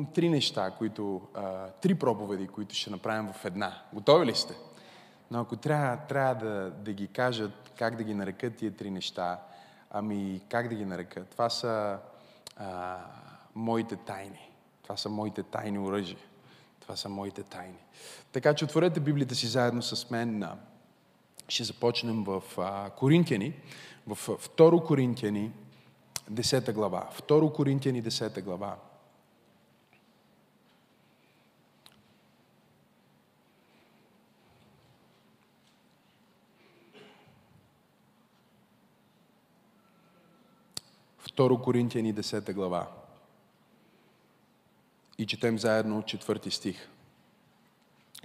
имам три неща, които, а, три проповеди, които ще направим в една. Готови ли сте? Но ако трябва, трябва да, да ги кажат, как да ги нарекат тия три неща, ами как да ги нарека? Това са а, моите тайни. Това са моите тайни оръжия. Това са моите тайни. Така че отворете Библията си заедно с мен. Ще започнем в а, Коринтияни, в 2 Коринтияни, 10 глава. 2 Коринтияни, 10 глава. Второ Коринтияни 10 глава. И четем заедно четвърти стих.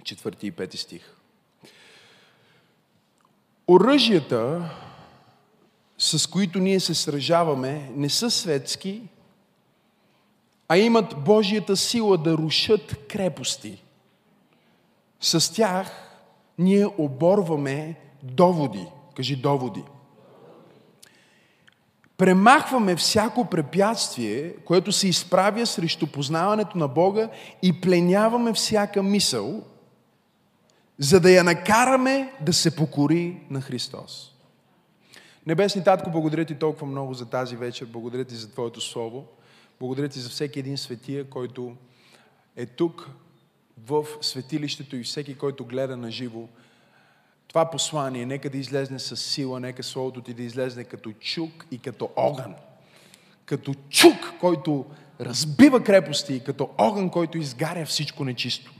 Четвърти и пети стих. Оръжията, с които ние се сражаваме, не са светски, а имат Божията сила да рушат крепости. С тях ние оборваме доводи. Кажи доводи. Премахваме всяко препятствие, което се изправя срещу познаването на Бога и пленяваме всяка мисъл, за да я накараме да се покори на Христос. Небесни Татко, благодаря ти толкова много за тази вечер. Благодаря ти за Твоето Слово. Благодаря ти за всеки един светия, който е тук в светилището и всеки, който гледа на живо. Това послание нека да излезне с сила, нека Словото ти да излезне като чук и като огън. Като чук, който разбива крепости и като огън, който изгаря всичко нечисто.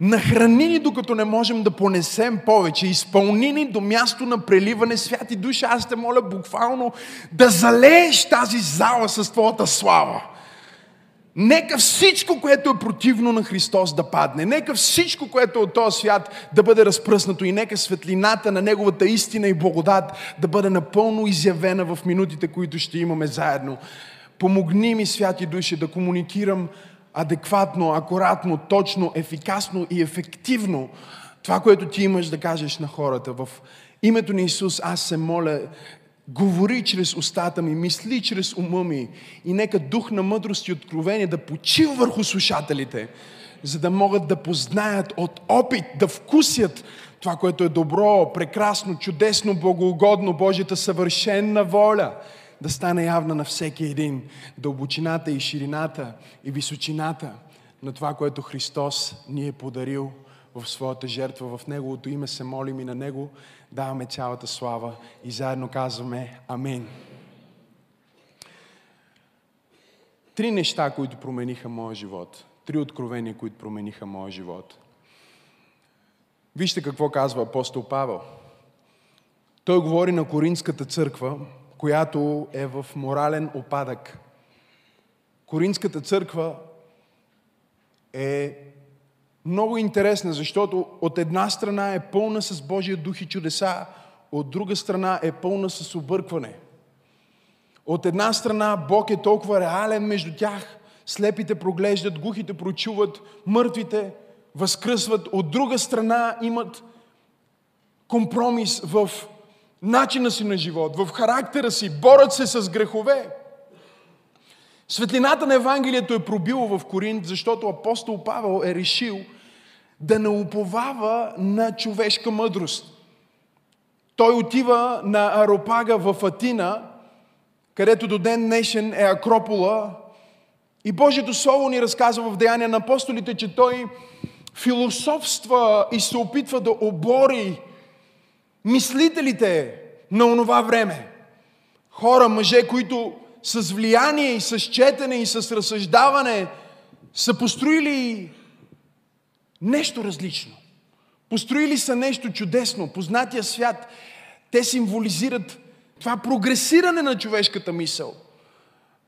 Нахрани ни, докато не можем да понесем повече. Изпълни ни до място на преливане, святи душа. Аз те моля буквално да залееш тази зала с Твоята слава. Нека всичко, което е противно на Христос да падне. Нека всичко, което е от този свят да бъде разпръснато и нека светлината на Неговата истина и благодат да бъде напълно изявена в минутите, които ще имаме заедно. Помогни ми, святи души, да комуникирам адекватно, акуратно, точно, ефикасно и ефективно това, което ти имаш да кажеш на хората. В името на Исус аз се моля, говори чрез устата ми, мисли чрез ума ми и нека дух на мъдрост и откровение да почива върху слушателите, за да могат да познаят от опит, да вкусят това, което е добро, прекрасно, чудесно, благоугодно, Божията съвършенна воля – да стане явна на всеки един дълбочината и ширината и височината на това, което Христос ни е подарил в своята жертва. В Неговото име се молим и на Него даваме цялата слава и заедно казваме Амин. Три неща, които промениха моя живот. Три откровения, които промениха моя живот. Вижте какво казва апостол Павел. Той говори на Коринската църква, която е в морален опадък. Коринската църква е много интересна, защото от една страна е пълна с Божия дух и чудеса, от друга страна е пълна с объркване. От една страна Бог е толкова реален между тях, слепите проглеждат, глухите прочуват, мъртвите възкръсват. От друга страна имат компромис в начина си на живот, в характера си, борят се с грехове. Светлината на Евангелието е пробило в Коринт, защото апостол Павел е решил да не уповава на човешка мъдрост. Той отива на Аропага в Атина, където до ден днешен е Акропола. И Божието Слово ни разказва в Деяния на апостолите, че той философства и се опитва да обори мислителите на онова време. Хора, мъже, които с влияние и с четене и с разсъждаване са построили нещо различно. Построили са нещо чудесно, познатия свят. Те символизират това прогресиране на човешката мисъл.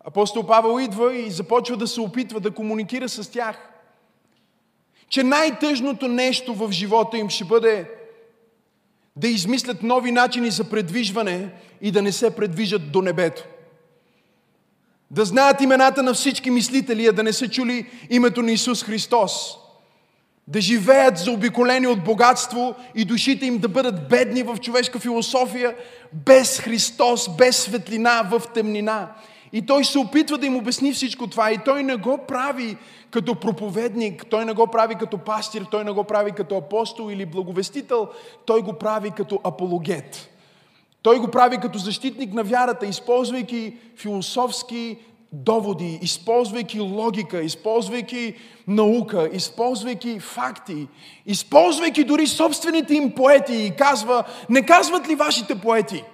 Апостол Павел идва и започва да се опитва да комуникира с тях. Че най-тъжното нещо в живота им ще бъде да измислят нови начини за предвижване и да не се предвижат до небето. Да знаят имената на всички мислители, а да не са чули името на Исус Христос. Да живеят заобиколени от богатство и душите им да бъдат бедни в човешка философия, без Христос, без светлина, в темнина. И той се опитва да им обясни всичко това. И той не го прави като проповедник, той не го прави като пастир, той не го прави като апостол или благовестител, той го прави като апологет. Той го прави като защитник на вярата, използвайки философски доводи, използвайки логика, използвайки наука, използвайки факти, използвайки дори собствените им поети и казва, не казват ли вашите поети,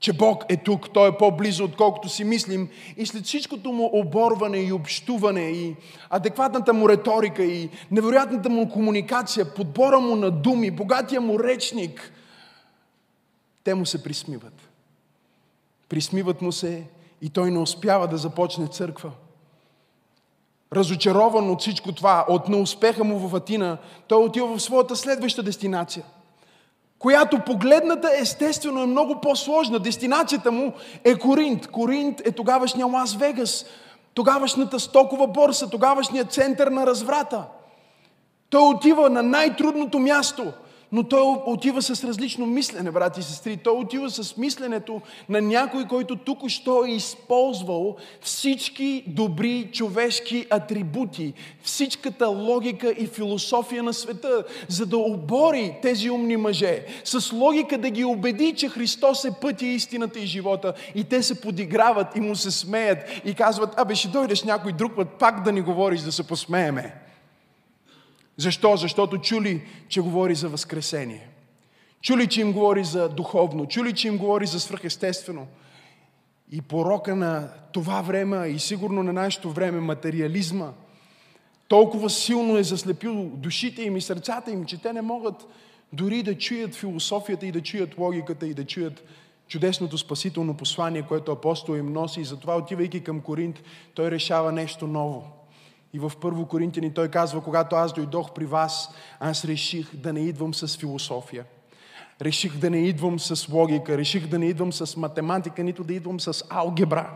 че Бог е тук, Той е по-близо, отколкото си мислим. И след всичкото му оборване и общуване и адекватната му риторика и невероятната му комуникация, подбора му на думи, богатия му речник, те му се присмиват. Присмиват му се и той не успява да започне църква. Разочарован от всичко това, от неуспеха му в Атина, той отива в своята следваща дестинация, която погледната естествено е много по-сложна. Дестинацията му е Коринт. Коринт е тогавашния Лас Вегас, тогавашната стокова борса, тогавашният център на разврата. Той отива на най-трудното място – но той отива с различно мислене, брати и сестри. Той отива с мисленето на някой, който тук що е използвал всички добри човешки атрибути, всичката логика и философия на света, за да обори тези умни мъже. С логика да ги убеди, че Христос е пътя, истината и живота. И те се подиграват и му се смеят и казват, абе ще дойдеш някой друг път пак да ни говориш, да се посмееме. Защо? Защото чули, че говори за възкресение. Чули, че им говори за духовно. Чули, че им говори за свръхестествено. И порока на това време и сигурно на нашето време, материализма, толкова силно е заслепил душите им и сърцата им, че те не могат дори да чуят философията и да чуят логиката и да чуят чудесното спасително послание, което апостол им носи. И затова, отивайки към Коринт, той решава нещо ново – и в Първо Коринтияни той казва, когато аз дойдох при вас, аз реших да не идвам с философия. Реших да не идвам с логика, реших да не идвам с математика, нито да идвам с алгебра.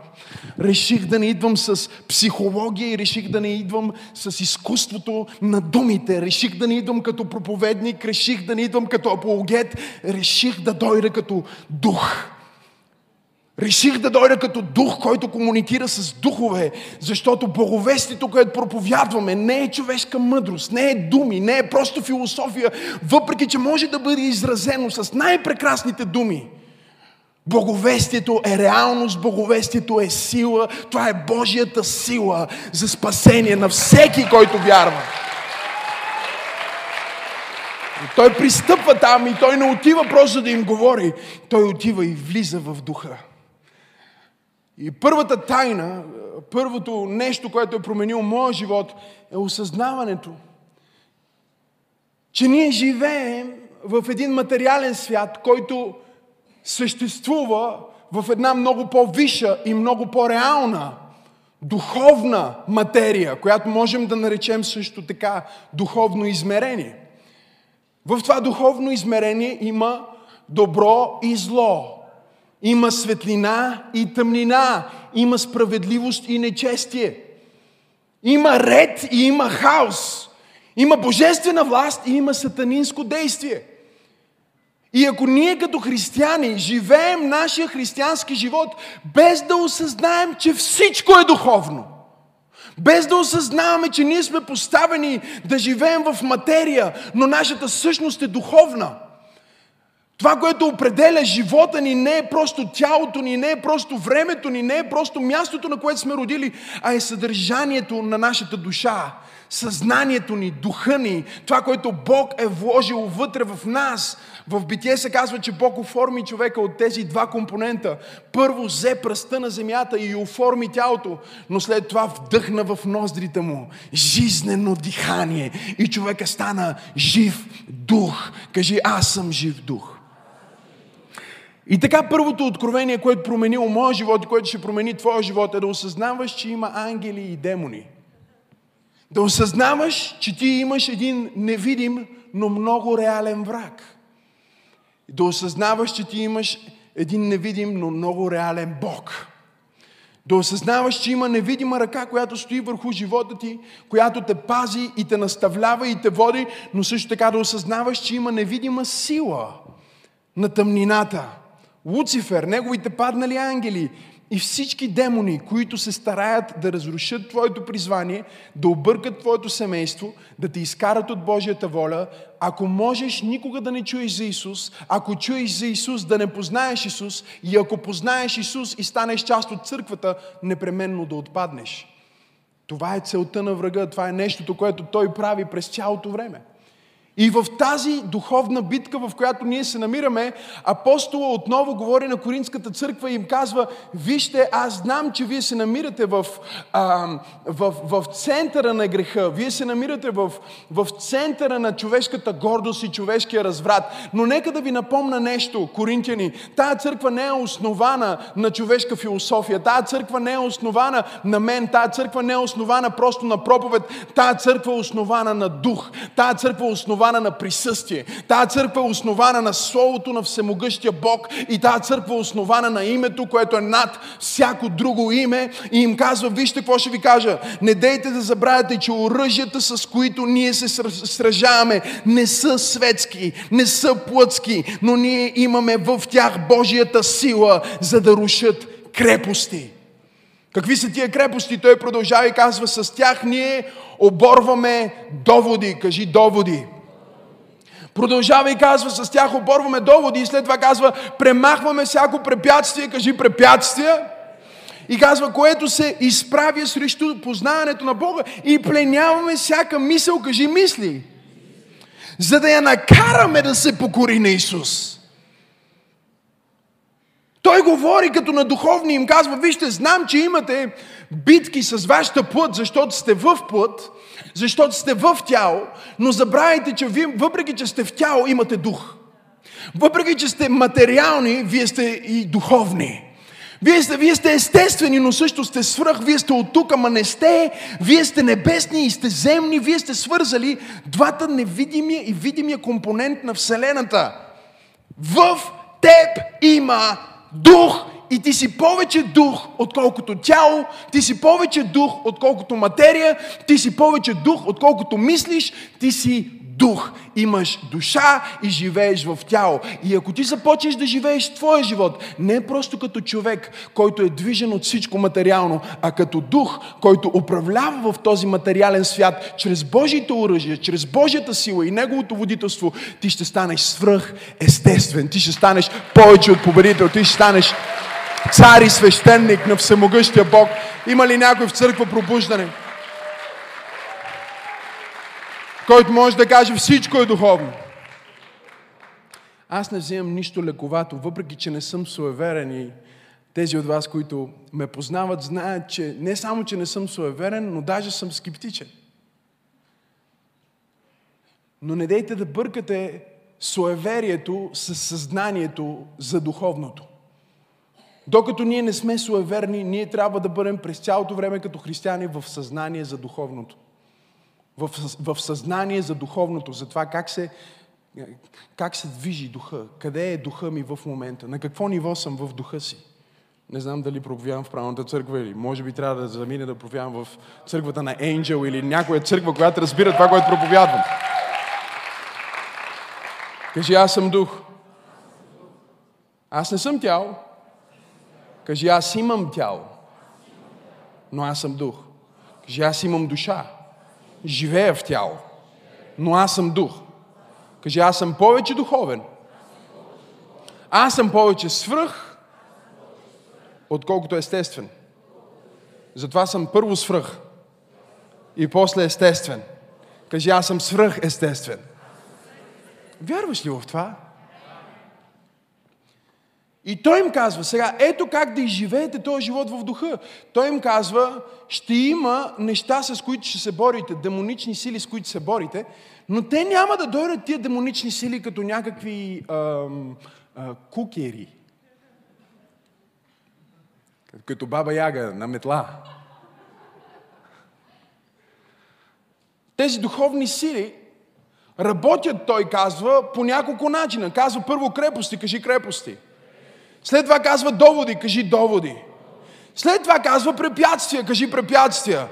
Реших да не идвам с психология и реших да не идвам с изкуството на думите. Реших да не идвам като проповедник, реших да не идвам като апологет, реших да дойда като дух. Реших да дойда като дух, който комуникира с духове, защото боговестието, което проповядваме, не е човешка мъдрост, не е думи, не е просто философия, въпреки че може да бъде изразено с най-прекрасните думи. Боговестието е реалност, боговестието е сила, това е Божията сила за спасение на всеки, който вярва. И той пристъпва там и той не отива просто да им говори, той отива и влиза в духа. И първата тайна, първото нещо, което е променило моя живот, е осъзнаването, че ние живеем в един материален свят, който съществува в една много по-виша и много по-реална духовна материя, която можем да наречем също така духовно измерение. В това духовно измерение има добро и зло. Има светлина и тъмнина. Има справедливост и нечестие. Има ред и има хаос. Има божествена власт и има сатанинско действие. И ако ние като християни живеем нашия християнски живот без да осъзнаем, че всичко е духовно, без да осъзнаваме, че ние сме поставени да живеем в материя, но нашата същност е духовна – това, което определя живота ни, не е просто тялото ни, не е просто времето ни, не е просто мястото, на което сме родили, а е съдържанието на нашата душа, съзнанието ни, духа ни, това, което Бог е вложил вътре в нас. В битие се казва, че Бог оформи човека от тези два компонента. Първо взе пръста на земята и оформи тялото, но след това вдъхна в ноздрите му жизнено дихание и човека стана жив дух. Кажи, аз съм жив дух. И така първото откровение, което променило моя живот и което ще промени твоя живот е да осъзнаваш, че има ангели и демони. Да осъзнаваш, че ти имаш един невидим, но много реален враг. Да осъзнаваш, че ти имаш един невидим, но много реален Бог. Да осъзнаваш, че има невидима ръка, която стои върху живота ти, която те пази и те наставлява и те води, но също така да осъзнаваш, че има невидима сила на тъмнината – Луцифер, неговите паднали ангели И всички демони, които се стараят да разрушат твоето призвание, да объркат твоето семейство, да те изкарат от Божията воля, ако можеш никога да не чуеш за Исус, ако чуеш за Исус, да не познаеш Исус и ако познаеш Исус и станеш част от църквата, непременно да отпаднеш. Това е целта на врага, това е нещото, което той прави през цялото време. И в тази духовна битка, в която ние се намираме, апостола отново говори на Коринската църква и им казва, вижте, аз знам, че вие се намирате в, а, в, в центъра на греха, вие се намирате в, в центъра на човешката гордост и човешкия разврат. Но нека да ви напомна нещо, коринтияни, тая църква не е основана на човешка философия, тая църква не е основана на мен, тая църква не е основана просто на проповед, тая църква е основана на дух, тая църква е основана основана на присъствие. Тая църква е основана на Словото на Всемогъщия Бог и тази църква е основана на името, което е над всяко друго име и им казва, вижте какво ще ви кажа, не дейте да забравяте, че оръжията, с които ние се сражаваме, не са светски, не са плътски, но ние имаме в тях Божията сила, за да рушат крепости. Какви са тия крепости? Той продължава и казва, с тях ние оборваме доводи. Кажи доводи. Продължава и казва, с тях оборваме доводи и след това казва, премахваме всяко препятствие, кажи препятствия. И казва, което се изправя срещу познаването на Бога и пленяваме всяка мисъл, кажи мисли. За да я накараме да се покори на Исус. Той говори като на духовни им казва, вижте, знам, че имате битки с вашата плът, защото сте в плът, защото сте в тяло, но забравяйте, че вие, въпреки че сте в тяло, имате дух. Въпреки, че сте материални, вие сте и духовни. Вие сте, вие сте естествени, но също сте свръх. Вие сте от тук, ама не сте. Вие сте небесни и сте земни. Вие сте свързали двата невидимия и видимия компонент на Вселената. В теб има дух и ти си повече дух, отколкото тяло, ти си повече дух, отколкото материя, ти си повече дух, отколкото мислиш, ти си дух. Имаш душа и живееш в тяло. И ако ти започнеш да живееш твоя живот, не просто като човек, който е движен от всичко материално, а като дух, който управлява в този материален свят, чрез Божието оръжие, чрез Божията сила и Неговото водителство, ти ще станеш свръх естествен, ти ще станеш повече от победител, ти ще станеш цар и свещеник на всемогъщия Бог. Има ли някой в църква пробуждане? Който може да каже всичко е духовно. Аз не вземам нищо лековато, въпреки че не съм суеверен и тези от вас, които ме познават, знаят, че не само, че не съм суеверен, но даже съм скептичен. Но не дейте да бъркате суеверието с съзнанието за духовното. Докато ние не сме суеверни, ние трябва да бъдем през цялото време като християни в съзнание за духовното. В, в съзнание за духовното, за това как се, как се движи духа, къде е духа ми в момента, на какво ниво съм в духа си. Не знам дали проповядвам в правилната църква или може би трябва да замине да проповядвам в църквата на Angel или някоя църква, която разбира това, което проповядвам. Кажи, аз съм дух. Аз не съм тяло, Кажи, аз имам тяло, но аз съм дух. Кажи, аз имам душа, живея в тяло, но аз съм дух. Кажи, аз съм повече духовен. Аз съм повече свръх, отколкото естествен. Затова съм първо свръх и после естествен. Кажи, аз съм свръх естествен. Вярваш ли в това? И той им казва, сега, ето как да изживеете този живот в духа. Той им казва, ще има неща, с които ще се борите, демонични сили, с които се борите, но те няма да дойдат тия демонични сили като някакви ам, а, кукери. Като баба Яга на метла. Тези духовни сили работят, той казва, по няколко начина. Казва първо крепости, кажи крепости. След това казва доводи, кажи доводи. След това казва препятствия, кажи препятствия.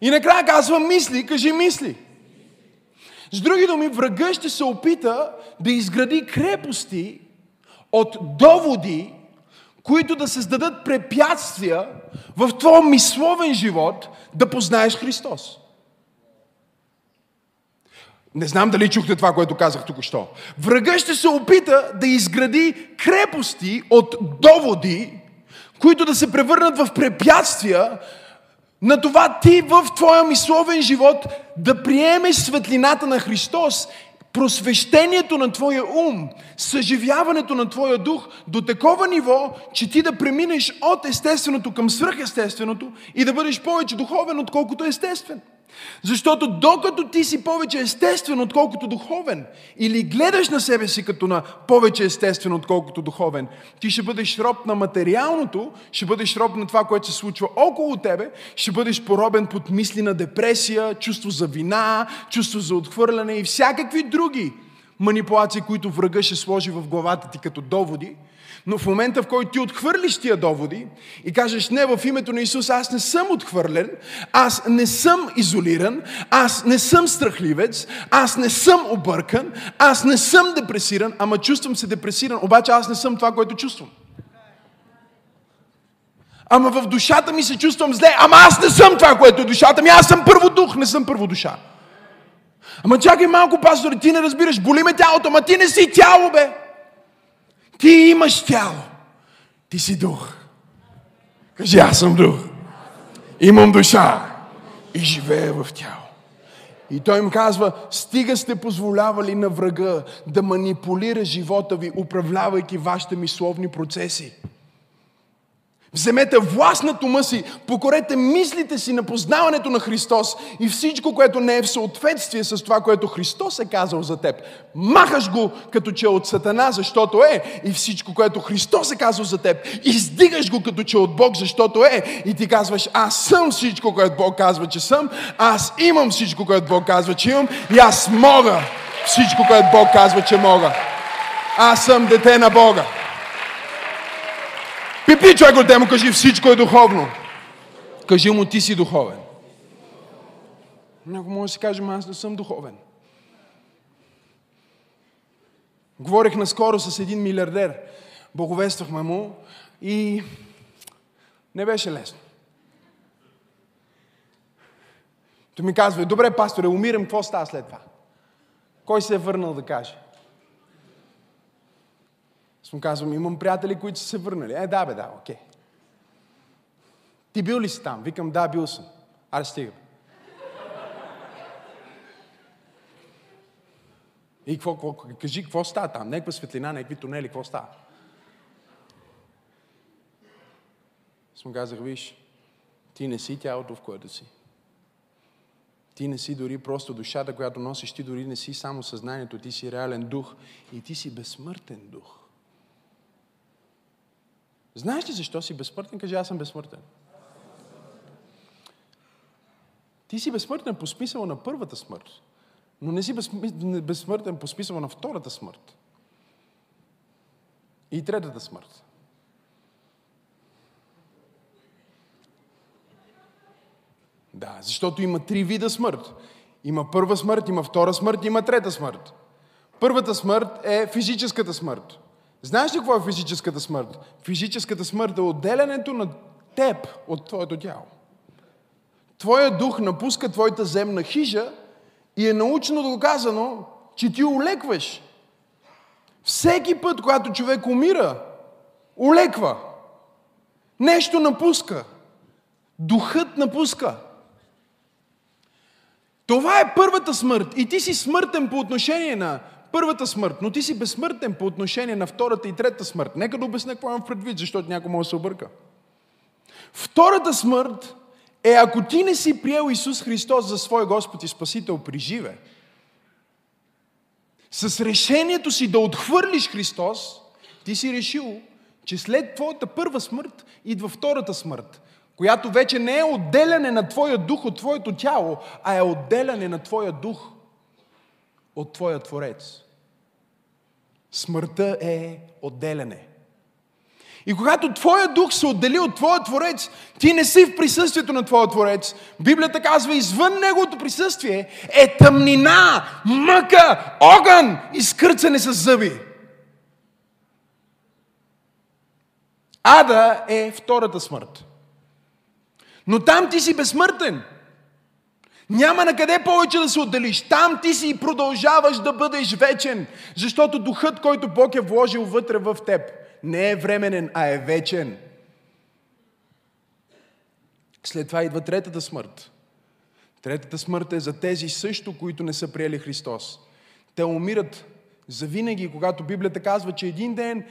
И накрая казва мисли, кажи мисли. С други думи, врага ще се опита да изгради крепости от доводи, които да създадат препятствия в твоя мисловен живот да познаеш Христос. Не знам дали чухте това, което казах тук що. Врага ще се опита да изгради крепости от доводи, които да се превърнат в препятствия на това ти в твоя мисловен живот да приемеш светлината на Христос, просвещението на твоя ум, съживяването на твоя дух до такова ниво, че ти да преминеш от естественото към свръхестественото и да бъдеш повече духовен, отколкото естествен. Защото докато ти си повече естествен, отколкото духовен, или гледаш на себе си като на повече естествен, отколкото духовен, ти ще бъдеш роб на материалното, ще бъдеш роб на това, което се случва около тебе, ще бъдеш поробен под мисли на депресия, чувство за вина, чувство за отхвърляне и всякакви други манипулации, които врага ще сложи в главата ти като доводи – но в момента, в който ти отхвърлиш тия доводи и кажеш, не, в името на Исус аз не съм отхвърлен, аз не съм изолиран, аз не съм страхливец, аз не съм объркан, аз не съм депресиран, ама чувствам се депресиран, обаче аз не съм това, което чувствам. Ама в душата ми се чувствам зле, ама аз не съм това, което е душата ми, аз съм първо дух, не съм първо душа. Ама чакай малко, пастор, ти не разбираш, боли ме тялото, ама ти не си тяло, бе. Ти имаш тяло. Ти си дух. Кажи, аз съм дух. Имам душа. И живея в тяло. И той им казва, стига сте позволявали на врага да манипулира живота ви, управлявайки вашите мисловни процеси. Вземете власт над ума си, покорете мислите си на познаването на Христос и всичко, което не е в съответствие с това, което Христос е казал за теб. Махаш го като че е от Сатана, защото е, и всичко, което Христос е казал за теб, издигаш го като че е от Бог, защото е, и ти казваш, аз съм всичко, което Бог казва, че съм, аз имам всичко, което Бог казва, че имам, и аз мога всичко, което Бог казва, че мога. Аз съм дете на Бога. Пипи човек от му кажи всичко е духовно. Кажи му ти си духовен. Някой може да си каже, аз не съм духовен. Говорих наскоро с един милиардер. Боговествахме му и не беше лесно. Той ми казва, добре, пасторе, умирам, какво става след това? Кой се е върнал да каже? Аз му казвам, имам приятели, които са се върнали. Е, да, бе, да, окей. Ти бил ли си там? Викам, да, бил съм. Аре, стига. И какво, какво, кажи, какво става там? Неква светлина, некви тунели, какво става? Аз му казах, виж, ти не си тялото, в което си. Ти не си дори просто душата, която носиш, ти дори не си само съзнанието, ти си реален дух и ти си безсмъртен дух. Знаеш ли защо си безсмъртен? Кажи, аз съм безсмъртен. Ти си безсмъртен по смисъла на първата смърт, но не си безсмъртен по смисъла на втората смърт. И третата смърт. Да, защото има три вида смърт. Има първа смърт, има втора смърт, има трета смърт. Първата смърт е физическата смърт. Знаеш ли какво е физическата смърт? Физическата смърт е отделянето на теб от твоето тяло. Твоя дух напуска твоята земна хижа и е научно доказано, че ти олекваш. Всеки път, когато човек умира, олеква. Нещо напуска. Духът напуска. Това е първата смърт. И ти си смъртен по отношение на първата смърт, но ти си безсмъртен по отношение на втората и третата смърт. Нека да обясня какво имам предвид, защото някой може да се обърка. Втората смърт е ако ти не си приел Исус Христос за свой Господ и Спасител при живе, с решението си да отхвърлиш Христос, ти си решил, че след твоята първа смърт идва втората смърт, която вече не е отделяне на твоя дух от твоето тяло, а е отделяне на твоя дух от твоя Творец. Смъртта е отделяне. И когато Твоя дух се отдели от Твоя Творец, ти не си в присъствието на Твоя Творец. Библията казва, извън Неговото присъствие е тъмнина, мъка, огън и скърцане с зъби. Ада е втората смърт. Но там ти си безсмъртен. Няма на къде повече да се отделиш. Там ти си и продължаваш да бъдеш вечен. Защото духът, който Бог е вложил вътре в теб, не е временен, а е вечен. След това идва третата смърт. Третата смърт е за тези също, които не са приели Христос. Те умират завинаги, когато Библията казва, че един ден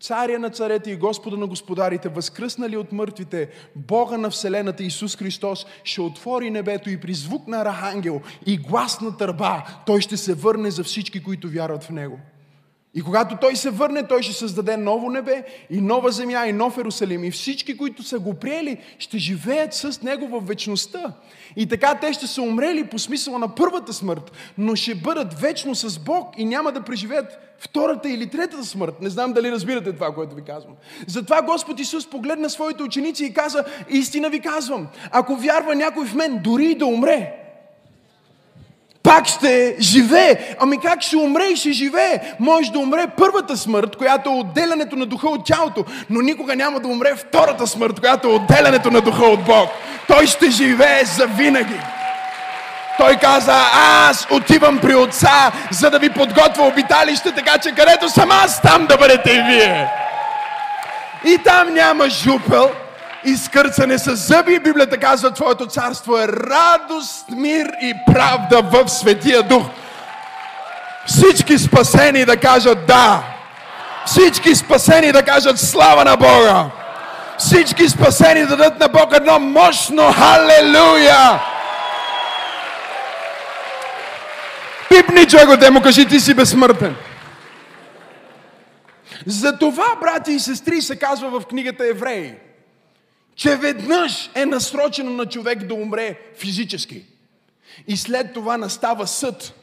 царя на царете и Господа на господарите, възкръснали от мъртвите, Бога на Вселената Исус Христос, ще отвори небето и при звук на архангел и глас на търба, Той ще се върне за всички, които вярват в Него. И когато Той се върне, Той ще създаде ново небе и нова земя и нов Ерусалим. И всички, които са го приели, ще живеят с Него в вечността. И така те ще са умрели по смисъла на първата смърт, но ще бъдат вечно с Бог и няма да преживеят втората или третата смърт. Не знам дали разбирате това, което ви казвам. Затова Господ Исус погледна своите ученици и каза, истина ви казвам, ако вярва някой в мен, дори и да умре, пак ще живее. Ами как ще умре и ще живее? Може да умре първата смърт, която е отделянето на духа от тялото, но никога няма да умре втората смърт, която е отделянето на духа от Бог. Той ще живее за винаги. Той каза, аз отивам при отца, за да ви подготвя обиталище, така че където съм аз, там да бъдете и вие. И там няма жупел, изкърцане с зъби. Библията казва, Твоето царство е радост, мир и правда в Светия Дух. Всички спасени да кажат да. Всички спасени да кажат слава на Бога. Всички спасени да дадат на Бог едно мощно халелуя. Пипни човек те му кажи, ти си безсмъртен. За това, брати и сестри, се казва в книгата Евреи че веднъж е насрочено на човек да умре физически. И след това настава съд.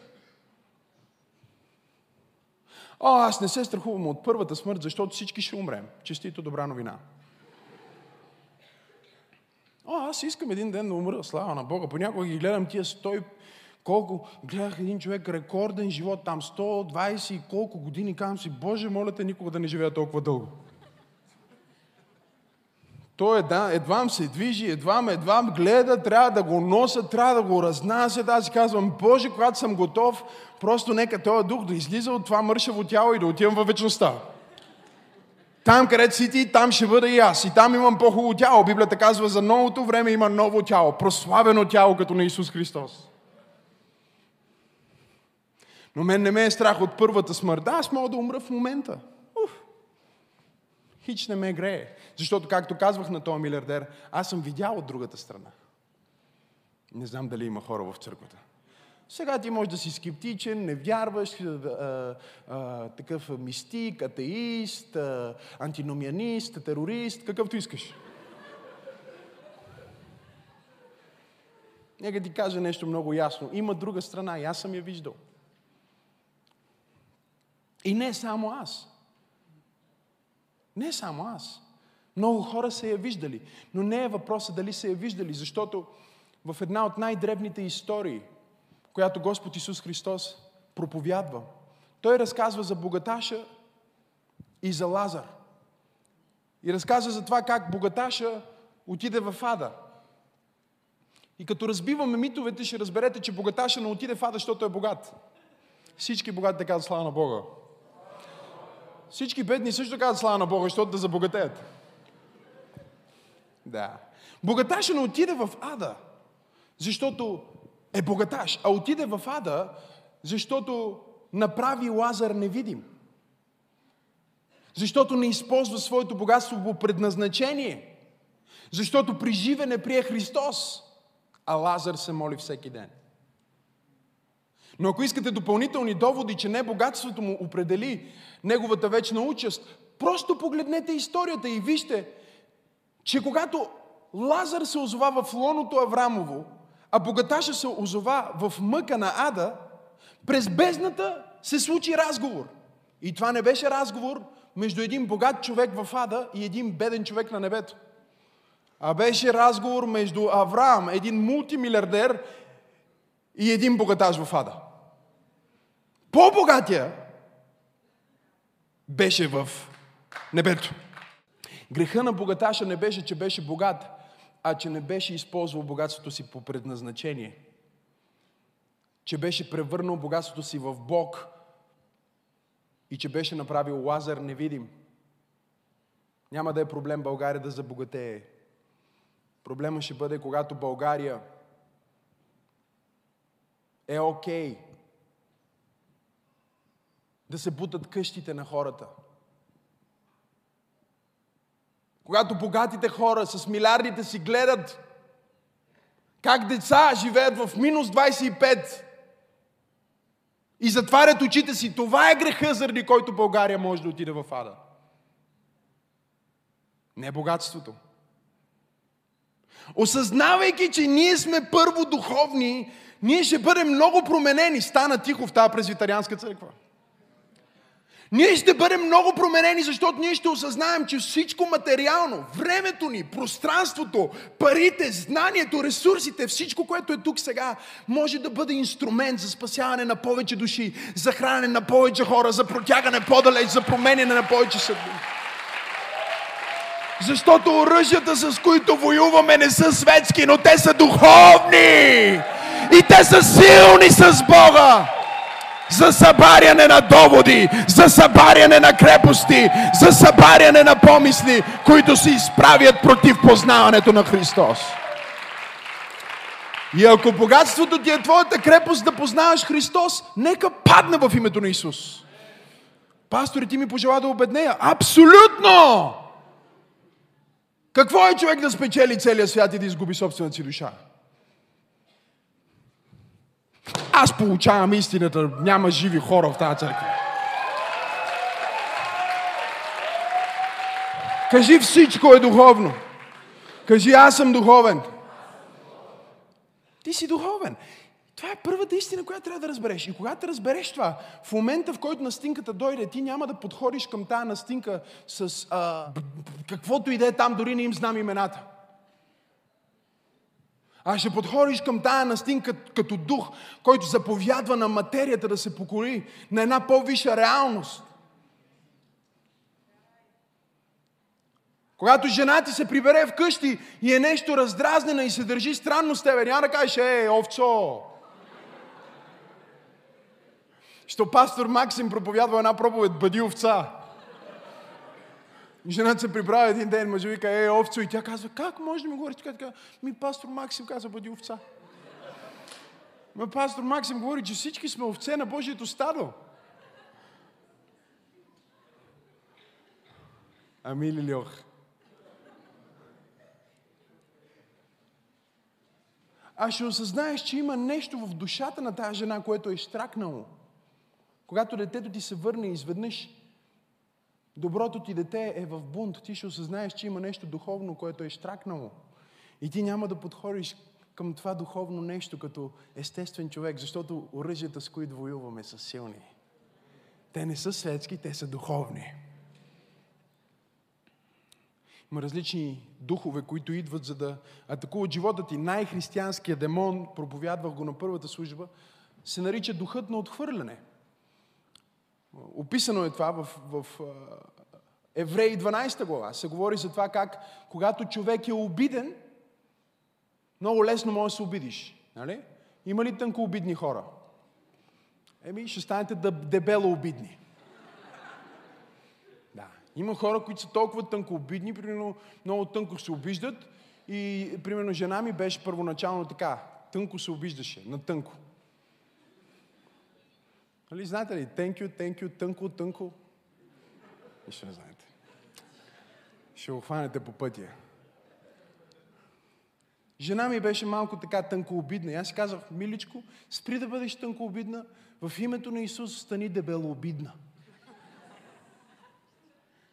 О, аз не се страхувам от първата смърт, защото всички ще умрем. Честито добра новина. О, аз искам един ден да умра, слава на Бога. Понякога ги гледам тия стой, колко, гледах един човек, рекорден живот, там 120 и колко години, казвам си, Боже, моля те никога да не живея толкова дълго. Той едва, едвам се движи, едвам, едвам гледа, трябва да го носа, трябва да го разнася. Аз си казвам, Боже, когато съм готов, просто нека този дух да излиза от това мършаво тяло и да отивам във вечността. Там, където си ти, там ще бъда и аз. И там имам по-хубаво тяло. Библията казва, за новото време има ново тяло. Прославено тяло, като на Исус Христос. Но мен не ме е страх от първата смърт. Да, аз мога да умра в момента. Хич не ме грее. Защото, както казвах на този милиардер, аз съм видял от другата страна. Не знам дали има хора в църквата. Сега ти можеш да си скептичен, не вярваш, а, а, такъв мистик, атеист, а, антиномианист, терорист, какъвто искаш. Нека ти кажа нещо много ясно. Има друга страна и аз съм я виждал. И не само аз. Не само аз. Много хора са я виждали. Но не е въпроса дали са я виждали, защото в една от най-древните истории, която Господ Исус Христос проповядва, той разказва за богаташа и за Лазар. И разказва за това как богаташа отиде в ада. И като разбиваме митовете, ще разберете, че богаташа не отиде в ада, защото е богат. Всички богати да слава на Бога. Всички бедни също казват слава на Бога, защото да забогатеят. Да. Богаташа не отиде в ада, защото е богаташ, а отиде в ада, защото направи Лазар невидим. Защото не използва своето богатство по предназначение. Защото при живе не прие Христос, а Лазар се моли всеки ден. Но ако искате допълнителни доводи, че не богатството му определи неговата вечна участ, просто погледнете историята и вижте, че когато Лазар се озова в лоното Аврамово, а богаташа се озова в мъка на Ада, през бездната се случи разговор. И това не беше разговор между един богат човек в Ада и един беден човек на небето. А беше разговор между Авраам, един мултимилиардер и един богатаж в Ада. По-богатия беше в небето. Греха на богаташа не беше, че беше богат, а че не беше използвал богатството си по предназначение. Че беше превърнал богатството си в Бог и че беше направил Лазар невидим. Няма да е проблем България да забогатее. Проблема ще бъде, когато България е окей okay да се бутат къщите на хората. Когато богатите хора с милиардите си гледат как деца живеят в минус 25 и затварят очите си, това е греха, заради който България може да отиде в ада. Не богатството. Осъзнавайки, че ние сме първо духовни, ние ще бъдем много променени. Стана тихо в тази презвитарианска църква. Ние ще бъдем много променени, защото ние ще осъзнаем, че всичко материално, времето ни, пространството, парите, знанието, ресурсите, всичко, което е тук сега, може да бъде инструмент за спасяване на повече души, за хранене на повече хора, за протягане по-далеч, за променяне на повече съдби. Защото оръжията, с които воюваме, не са светски, но те са духовни. И те са силни с Бога за събаряне на доводи, за събаряне на крепости, за събаряне на помисли, които се изправят против познаването на Христос. И ако богатството ти е твоята крепост да познаваш Христос, нека падне в името на Исус. Пастори, ти ми пожела да обеднея. Абсолютно! Какво е човек да спечели целия свят и да изгуби собствената си душа? Аз получавам истината. Няма живи хора в тази църква. Кажи всичко е духовно. Кажи аз съм духовен. Ти си духовен. Това е първата истина, която трябва да разбереш. И когато разбереш това, в момента, в който настинката дойде, ти няма да подходиш към тази настинка с а, каквото и да е там, дори не им знам имената. А ще подходиш към тая настинка като дух, който заповядва на материята да се покори на една по-висша реалност. Когато жена ти се прибере вкъщи и е нещо раздразнена и се държи странно с тебе, няма да кажеш, ей, овцо! Що пастор Максим проповядва една проповед, бъди овца. Жената се приправя един ден, мъжа вика, е, овцо, и тя казва, как може да ми говориш така, така? Ми пастор Максим каза, бъди овца. Ма пастор Максим говори, че всички сме овце на Божието стадо. Ами ли льох? А ще осъзнаеш, че има нещо в душата на тази жена, което е штракнало. Когато детето ти се върне изведнъж, доброто ти дете е в бунт, ти ще осъзнаеш, че има нещо духовно, което е штракнало. И ти няма да подходиш към това духовно нещо като естествен човек, защото оръжията, с които воюваме, са силни. Те не са светски, те са духовни. Има различни духове, които идват за да атакуват живота ти. Най-християнският демон, проповядвах го на първата служба, се нарича духът на отхвърляне – Описано е това в, в Евреи 12 глава. Се говори за това как, когато човек е обиден, много лесно може да се обидиш. Нали? Има ли тънко обидни хора? Еми, ще станете дебело обидни. Да. Има хора, които са толкова тънко обидни, примерно много тънко се обиждат и, примерно, жена ми беше първоначално така. Тънко се обиждаше, на тънко. Нали знаете ли? Thank you, thank you, тънко, тънко. Нищо не знаете. Ще го хванете по пътя. Жена ми беше малко така тънко обидна. И аз си казах, миличко, спри да бъдеш тънко обидна. В името на Исус стани дебело обидна.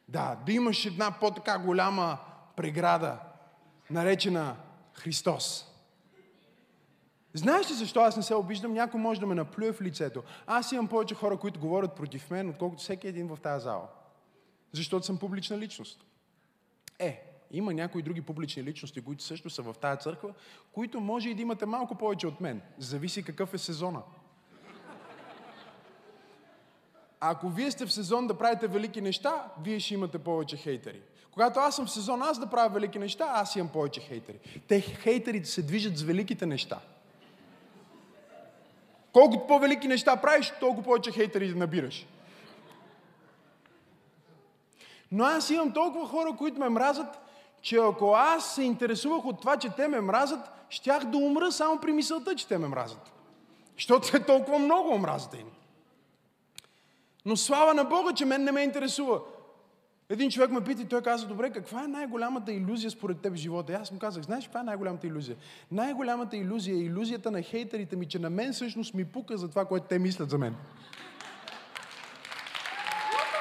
Да, да имаш една по-така голяма преграда, наречена Христос. Знаеш ли защо аз не се обиждам? Някой може да ме наплюе в лицето. Аз имам повече хора, които говорят против мен, отколкото всеки един в тази зала. Защото съм публична личност. Е, има някои други публични личности, които също са в тази църква, които може и да имате малко повече от мен. Зависи какъв е сезона. ако вие сте в сезон да правите велики неща, вие ще имате повече хейтери. Когато аз съм в сезон аз да правя велики неща, аз имам повече хейтери. Те хейтерите се движат с великите неща. Колкото по-велики неща правиш, толкова повече хейтери набираш. Но аз имам толкова хора, които ме мразят, че ако аз се интересувах от това, че те ме мразят, щях да умра само при мисълта, че те ме мразят. Защото е толкова много омразата им. Но слава на Бога, че мен не ме интересува. Един човек ме пита и той каза, добре, каква е най-голямата иллюзия според теб в живота? И аз му казах, знаеш каква е най-голямата иллюзия? Най-голямата иллюзия е иллюзията на хейтерите ми, че на мен всъщност ми пука за това, което те мислят за мен.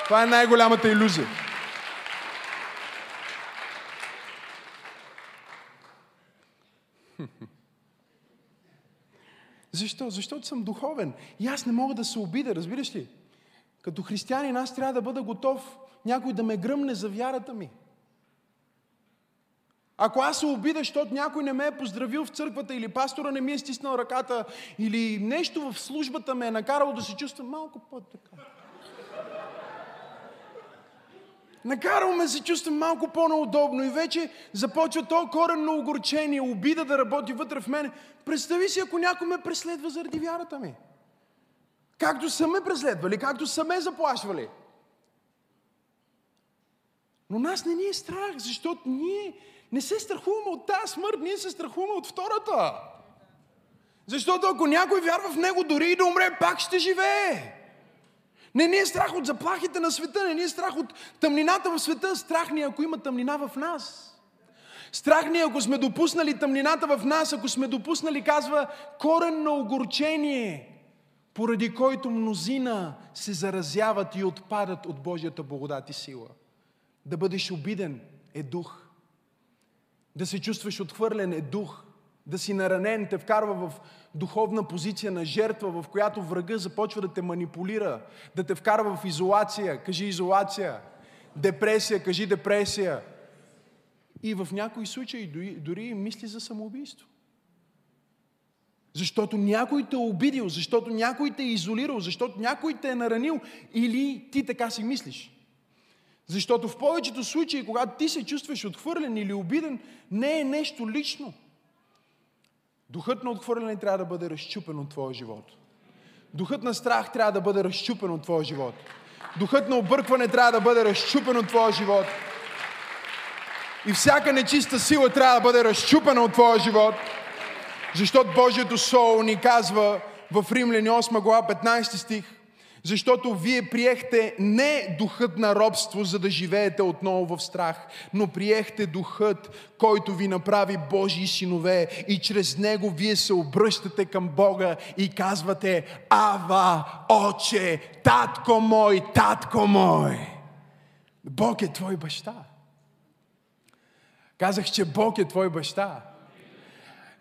Това е най-голямата иллюзия. Защо? Защото съм духовен. И аз не мога да се обида, разбираш ли? Като християнин аз трябва да бъда готов някой да ме гръмне за вярата ми. Ако аз се обида, защото някой не ме е поздравил в църквата или пастора не ми е стиснал ръката или нещо в службата ме е накарало да се чувствам малко по-така. Накарал ме се чувствам малко по-неудобно и вече започва то коренно огорчение, обида да работи вътре в мене. Представи си, ако някой ме преследва заради вярата ми. Както са ме преследвали, както са ме заплашвали. Но нас не ни е страх, защото ние не се страхуваме от тази смърт, ние се страхуваме от втората. Защото ако някой вярва в него, дори и да умре, пак ще живее. Не ни е страх от заплахите на света, не ни е страх от тъмнината в света, страх ни е, ако има тъмнина в нас. Страх ни е, ако сме допуснали тъмнината в нас, ако сме допуснали, казва, корен на огорчение, поради който мнозина се заразяват и отпадат от Божията благодат и сила. Да бъдеш обиден е дух. Да се чувстваш отхвърлен е дух. Да си наранен те вкарва в духовна позиция на жертва, в която врага започва да те манипулира, да те вкарва в изолация. Кажи изолация. Депресия, кажи депресия. И в някои случаи дори, мисли за самоубийство. Защото някой те е обидил, защото някой те е изолирал, защото някой те е наранил или ти така си мислиш. Защото в повечето случаи, когато ти се чувстваш отхвърлен или обиден, не е нещо лично. Духът на отхвърляне трябва да бъде разчупен от твоя живот. Духът на страх трябва да бъде разчупен от твоя живот. Духът на объркване трябва да бъде разчупен от твоя живот. И всяка нечиста сила трябва да бъде разчупена от твоя живот. Защото Божието Слово ни казва в Римляни 8 глава 15 стих, защото вие приехте не духът на робство, за да живеете отново в страх, но приехте духът, който ви направи Божии синове и чрез него вие се обръщате към Бога и казвате Ава, Отче, Татко мой, Татко мой. Бог е твой баща. Казах, че Бог е твой баща.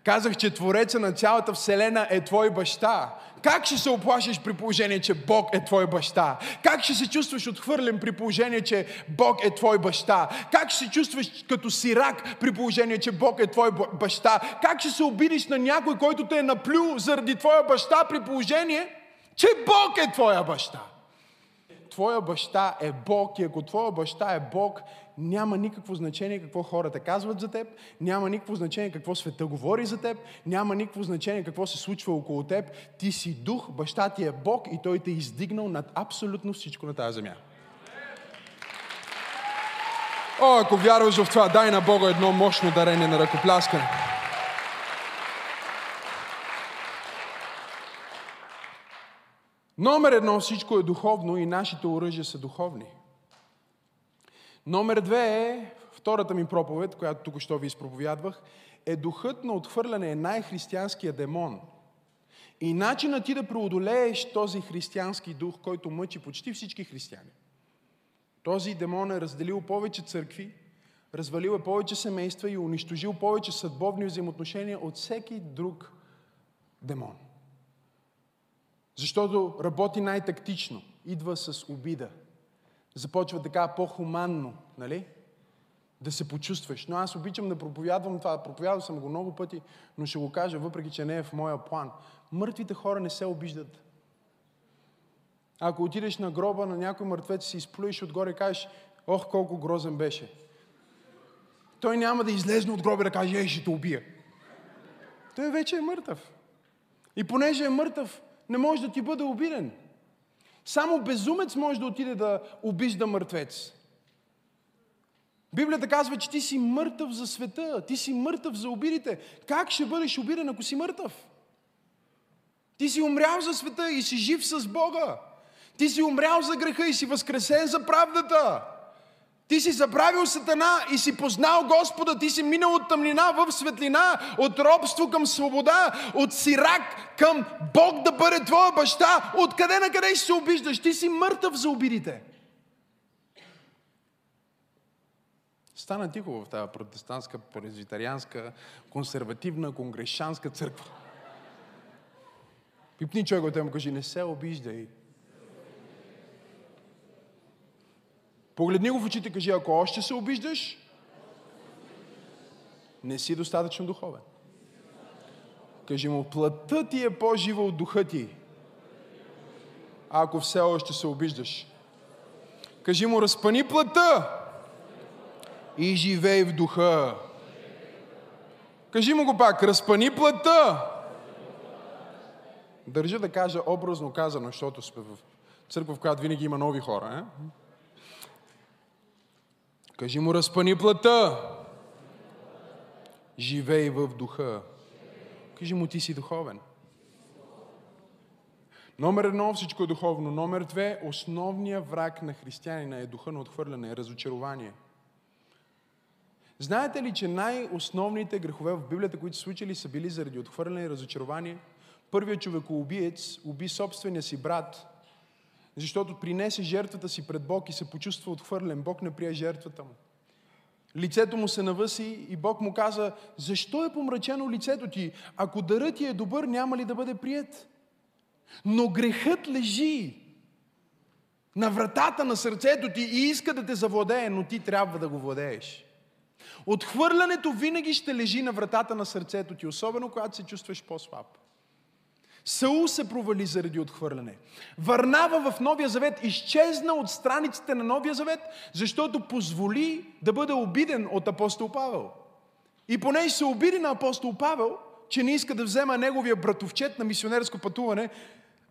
Казах, че Твореца на цялата Вселена е твой баща. Как ще се оплашиш при положение, че Бог е твой баща? Как ще се чувстваш отхвърлен при положение, че Бог е твой баща? Как ще се чувстваш като сирак при положение, че Бог е твой баща? Как ще се обидиш на някой, който те е наплюл заради твоя баща при положение, че Бог е твоя баща? Твоя баща е Бог и ако твоя баща е Бог, няма никакво значение какво хората казват за теб, няма никакво значение какво света говори за теб, няма никакво значение какво се случва около теб. Ти си дух, баща ти е Бог и той те е издигнал над абсолютно всичко на тази земя. О, ако вярваш в това, дай на Бога едно мощно дарение на ръкопляскане. Номер едно, всичко е духовно и нашите оръжия са духовни. Номер две е, втората ми проповед, която тук що ви изпроповядвах, е духът на отхвърляне е най-християнския демон. И начинът ти да преодолееш този християнски дух, който мъчи почти всички християни. Този демон е разделил повече църкви, развалил е повече семейства и унищожил повече съдбовни взаимоотношения от всеки друг демон. Защото работи най-тактично, идва с обида, започва така по-хуманно, нали? Да се почувстваш. Но аз обичам да проповядвам това. Проповядвал съм го много пъти, но ще го кажа, въпреки че не е в моя план. Мъртвите хора не се обиждат. Ако отидеш на гроба на някой мъртвец си изплюеш отгоре и кажеш, ох, колко грозен беше. Той няма да излезне от гроба и да каже, ей, ще те убия. Той вече е мъртъв. И понеже е мъртъв, не може да ти бъде обиден. Само безумец може да отиде да обижда мъртвец. Библията казва, че ти си мъртъв за света, ти си мъртъв за обидите. Как ще бъдеш обиден, ако си мъртъв? Ти си умрял за света и си жив с Бога. Ти си умрял за греха и си възкресен за правдата. Ти си забравил Сатана и си познал Господа. Ти си минал от тъмнина в светлина, от робство към свобода, от сирак към Бог да бъде твоя баща. Откъде на къде ще се обиждаш? Ти си мъртъв за обидите. Стана тихо в тази протестантска, презвитарианска, консервативна, конгрешанска църква. Пипни човек от му кажи, не се обиждай. Погледни го в очите кажи, ако още се обиждаш, не си достатъчно духовен. Кажи му, плътта ти е по-жива от духа ти. Ако все още се обиждаш. Кажи му, разпани плътта и живей в духа. Кажи му го пак, разпани плътта. Държа да кажа образно казано, защото сме в църква, в която винаги има нови хора. Е? Кажи му, разпани плътта. Живей в духа. Кажи му, ти си духовен. Номер едно, всичко е духовно. Номер две, основният враг на християнина е духа на отхвърляне, е разочарование. Знаете ли, че най-основните грехове в Библията, които са случили, са били заради отхвърляне и разочарование? Първият човекоубиец уби собствения си брат, защото принесе жертвата си пред Бог и се почувства отхвърлен. Бог не прие жертвата му. Лицето му се навъси и Бог му каза, защо е помрачено лицето ти? Ако дарът ти е добър, няма ли да бъде прият? Но грехът лежи на вратата на сърцето ти и иска да те завладее, но ти трябва да го владееш. Отхвърлянето винаги ще лежи на вратата на сърцето ти, особено когато се чувстваш по-слаб. Саул се провали заради отхвърляне. Върнава в Новия Завет изчезна от страниците на Новия Завет, защото позволи да бъде обиден от апостол Павел. И понеже се обиди на апостол Павел, че не иска да взема неговия братовчет на мисионерско пътуване,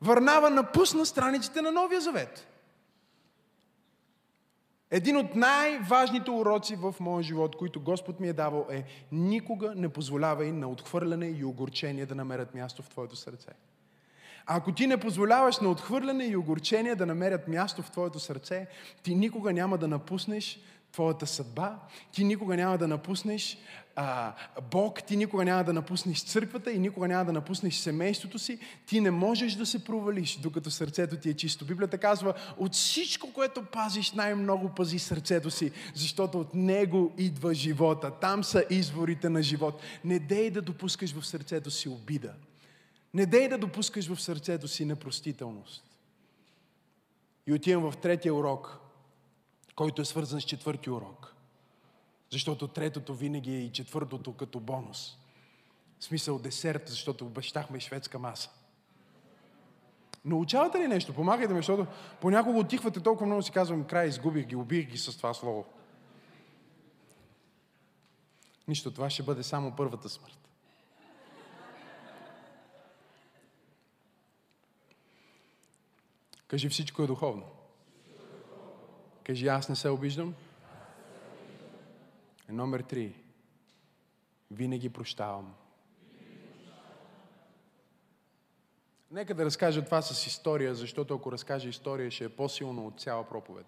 Върнава напусна страниците на Новия Завет. Един от най-важните уроци в моя живот, които Господ ми е давал е никога не позволявай на отхвърляне и огорчение да намерят място в твоето сърце. А ако ти не позволяваш на отхвърляне и огорчение да намерят място в твоето сърце, ти никога няма да напуснеш твоята съдба, ти никога няма да напуснеш а, Бог, ти никога няма да напуснеш църквата и никога няма да напуснеш семейството си, ти не можеш да се провалиш, докато сърцето ти е чисто. Библията казва, от всичко, което пазиш, най-много пази сърцето си, защото от него идва живота. Там са изворите на живот. Не дей да допускаш в сърцето си обида. Не дей да допускаш в сърцето си непростителност. И отивам в третия урок, който е свързан с четвърти урок. Защото третото винаги е и четвъртото като бонус. В смисъл десерт, защото обещахме шведска маса. Научавате ли нещо? Помагайте ми, защото понякога отихвате толкова много си казвам, край, изгубих ги, убих ги с това слово. Нищо, това ще бъде само първата смърт. Кажи, всичко е духовно. Кажи, аз не се обиждам. Номер три. Винаги прощавам. Нека да разкажа това с история, защото ако разкажа история, ще е по-силно от цяла проповед.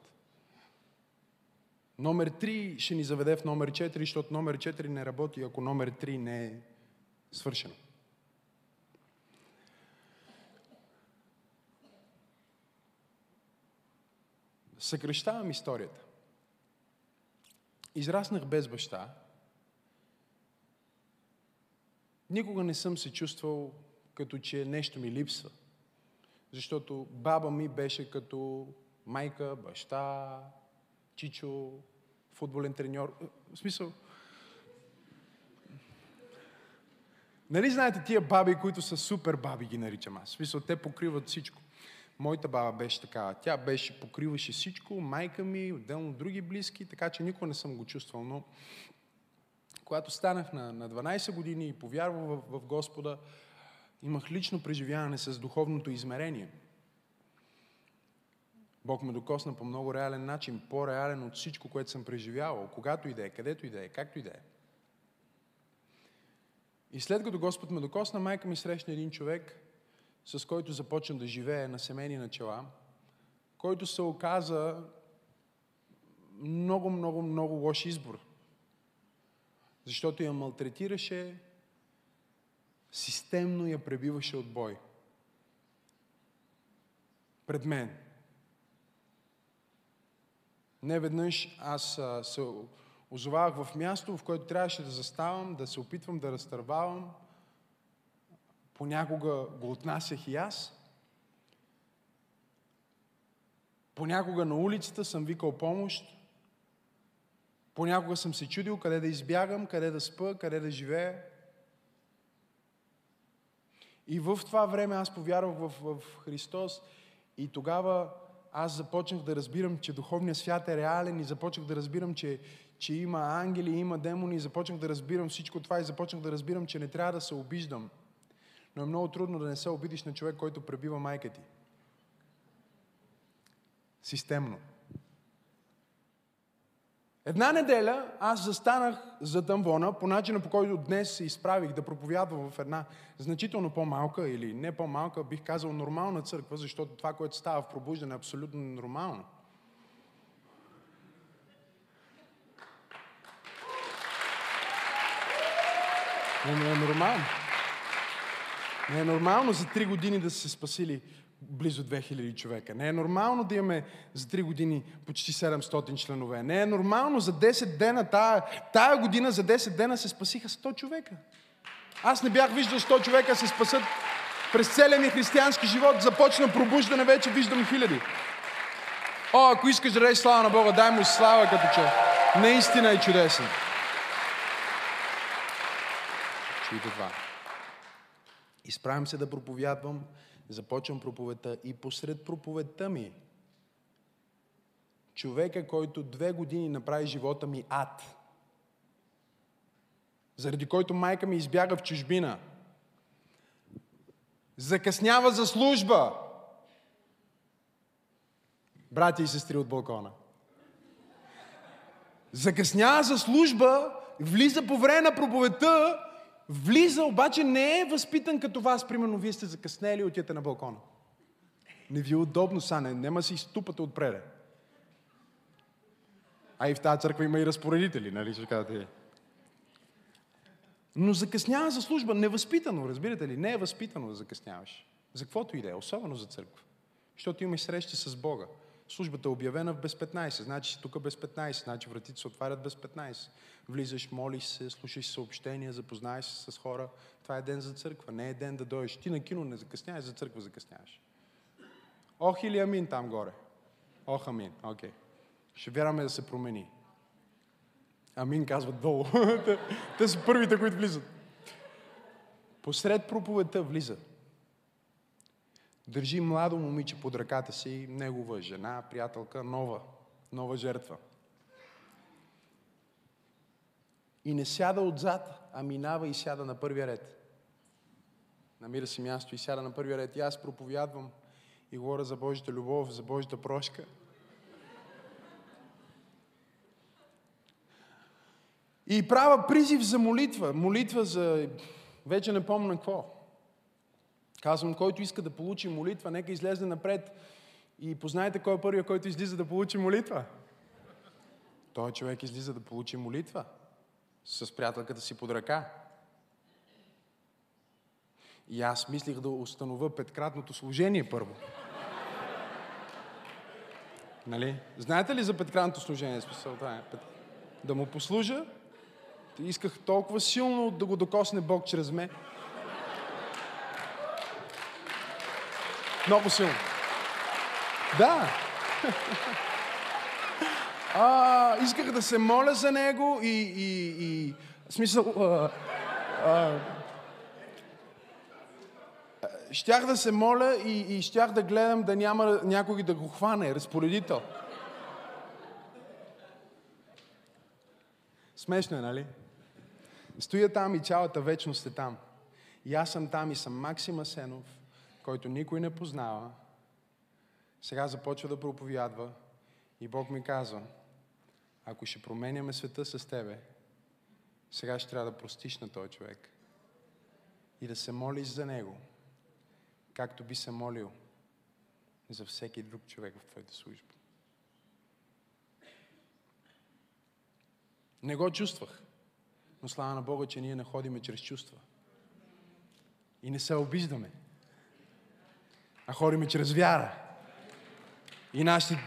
Номер 3 ще ни заведе в номер 4, защото номер 4 не работи, ако номер 3 не е свършено. Съкрещавам историята. Израснах без баща. Никога не съм се чувствал като че нещо ми липсва. Защото баба ми беше като майка, баща, чичо, футболен треньор. В смисъл, Нали знаете тия баби, които са супер баби, ги наричам аз. В смисъл, те покриват всичко. Моята баба беше така. Тя беше, покриваше всичко, майка ми, отделно други близки, така че никога не съм го чувствал. Но когато станах на, на 12 години и повярвах в, в Господа, имах лично преживяване с духовното измерение. Бог ме докосна по много реален начин, по-реален от всичко, което съм преживявал, когато и да е, където и да е, както и да е. И след като Господ ме докосна, майка ми срещна един човек, с който започна да живее на семейни начала, който се оказа много, много, много лош избор. Защото я малтретираше, системно я пребиваше от бой. Пред мен. Не веднъж аз се озовавах в място, в което трябваше да заставам, да се опитвам да разтървавам. Понякога го отнасях и аз. Понякога на улицата съм викал помощ. Понякога съм се чудил къде да избягам, къде да спа, къде да живея. И в това време аз повярвах в, в Христос и тогава аз започнах да разбирам, че духовният свят е реален и започнах да разбирам, че, че има ангели, има демони и започнах да разбирам всичко това и започнах да разбирам, че не трябва да се обиждам. Но е много трудно да не се обидиш на човек, който пребива майка ти. Системно. Една неделя аз застанах за тамвона по начина по който днес се изправих да проповядвам в една значително по-малка или не по-малка, бих казал нормална църква, защото това, което става в пробуждане е абсолютно нормално. Не е нормално. Не е нормално за три години да се спасили близо 2000 човека. Не е нормално да имаме за 3 години почти 700 членове. Не е нормално за 10 дена, тая, тая година за 10 дена се спасиха 100 човека. Аз не бях виждал 100 човека се спасат през целия ми християнски живот. Започна пробуждане, вече виждам хиляди. О, ако искаш да дадеш слава на Бога, дай му слава, като че наистина е чудесен. Чуйте това. Изправям се да проповядвам започвам проповедта и посред проповедта ми човека, който две години направи живота ми ад, заради който майка ми избяга в чужбина, закъснява за служба. Брати и сестри от балкона. Закъснява за служба, влиза по време на проповедта Влиза, обаче не е възпитан като вас. Примерно, вие сте закъснели и отидете на балкона. Не ви е удобно, са, не, нема си ступате отпреде. А и в тази църква има и разпоредители, нали кажете. Но закъснява за служба, невъзпитано, разбирате ли? Не е възпитано да закъсняваш. За каквото и да е, особено за църква. Защото имаш срещи с Бога. Службата е обявена в без 15, значи си тук без 15, значи вратите се отварят без 15. Влизаш, молиш се, слушаш съобщения, запознаеш се с хора. Това е ден за църква, не е ден да дойдеш. Ти на кино не закъсняваш, за църква закъсняваш. Ох или амин там горе? Ох амин, окей. Okay. Ще вярваме да се промени. Амин казват долу. те, те са първите, които влизат. Посред проповедта влиза Държи младо момиче под ръката си, негова жена, приятелка, нова, нова жертва. И не сяда отзад, а минава и сяда на първия ред. Намира си място и сяда на първия ред. И аз проповядвам и говоря за Божията любов, за Божията прошка. И правя призив за молитва. Молитва за... Вече не помня какво. Казвам, който иска да получи молитва, нека излезе напред и познайте кой е първият, който излиза да получи молитва. Той човек излиза да получи молитва с приятелката си под ръка. И аз мислих да установя петкратното служение първо. Нали? Знаете ли за петкратното служение? Смисъл, е. Да му послужа. Исках толкова силно да го докосне Бог чрез мен. Много силно. Да. А, исках да се моля за него и, и, и смисъл... А, а, щях да се моля и, и щях да гледам да няма някой да го хване, разпоредител. Смешно е, нали? Стоя там и цялата вечност е там. И аз съм там и съм Максим Асенов, който никой не познава. Сега започва да проповядва и Бог ми казва, ако ще променяме света с тебе, сега ще трябва да простиш на този човек и да се молиш за него, както би се молил за всеки друг човек в твоята служба. Не го чувствах, но слава на Бога, че ние не ходиме чрез чувства. И не се обиждаме, а ходиме чрез вяра. И нашите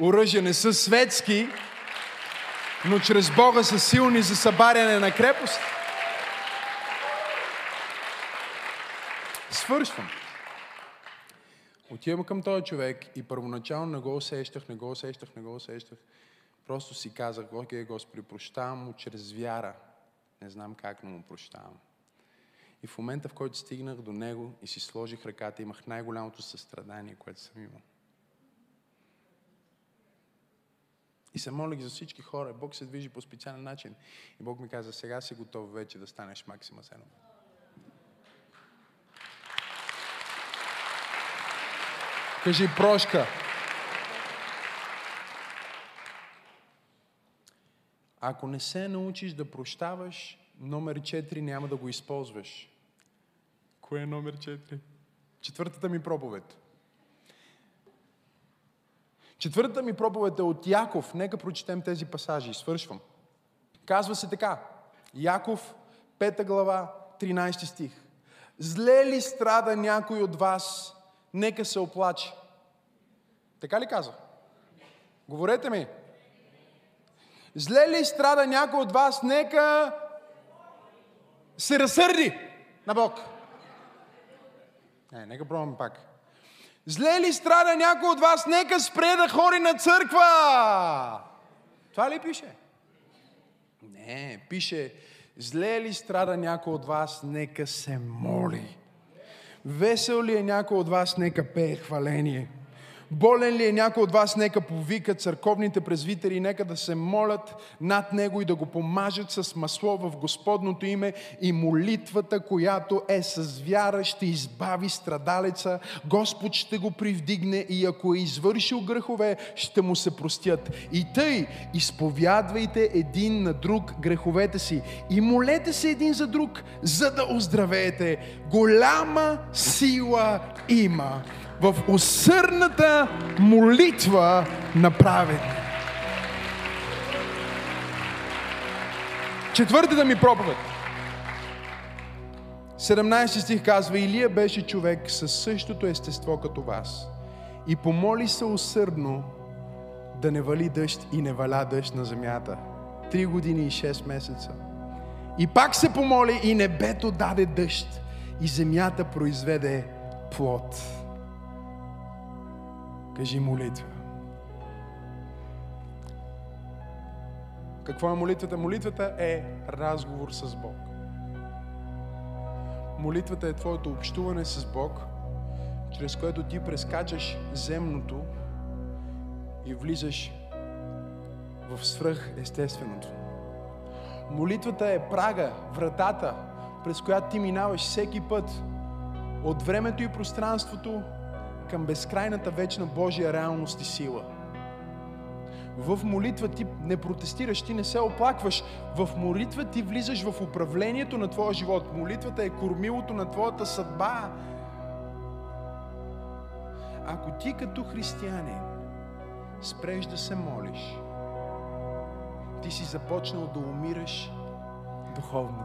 оръжия не са светски, но чрез Бога са силни за събаряне на крепост. Свършвам. Отивам към този човек и първоначално не го усещах, не го усещах, не го усещах. Просто си казах, окей, Господи, прощавам му чрез вяра. Не знам как, но му прощавам. И в момента, в който стигнах до него и си сложих ръката, имах най-голямото състрадание, което съм имал. И се молих за всички хора. Бог се движи по специален начин. И Бог ми каза, сега си готов вече да станеш Максима Сенов. Кажи прошка. Ако не се научиш да прощаваш, номер 4 няма да го използваш. Кое е номер 4? Четвъртата ми проповед. Четвъртата ми проповед е от Яков. Нека прочетем тези пасажи. Свършвам. Казва се така. Яков, 5 глава, 13 стих. Зле ли страда някой от вас, нека се оплаче. Така ли казва? Говорете ми. Зле ли страда някой от вас, нека се разсърди на Бог. Не, нека пробваме пак. Зле ли страда някой от вас, нека спре да хори на църква. Това ли пише? Не, пише, зле ли страда някой от вас, нека се моли. Весел ли е някой от вас, нека пее хваление. Болен ли е някой от вас, нека повика църковните презвитери, нека да се молят над него и да го помажат с масло в Господното име и молитвата, която е с вяра, ще избави страдалеца. Господ ще го привдигне и ако е извършил грехове, ще му се простят. И тъй, изповядвайте един на друг греховете си и молете се един за друг, за да оздравеете. Голяма сила има в усърната молитва на праведни. Четвъртата ми проповед. 17 стих казва, Илия беше човек със същото естество като вас и помоли се усърдно да не вали дъжд и не валя дъжд на земята. Три години и 6 месеца. И пак се помоли и небето даде дъжд и земята произведе плод. Кажи молитва. Какво е молитвата? Молитвата е разговор с Бог. Молитвата е твоето общуване с Бог, чрез което ти прескачаш земното и влизаш в свръх естественото. Молитвата е прага, вратата, през която ти минаваш всеки път от времето и пространството към безкрайната вечна Божия реалност и сила. В молитва ти не протестираш, ти не се оплакваш. В молитва ти влизаш в управлението на твоя живот. Молитвата е кормилото на твоята съдба. Ако ти като християнин спреш да се молиш, ти си започнал да умираш духовно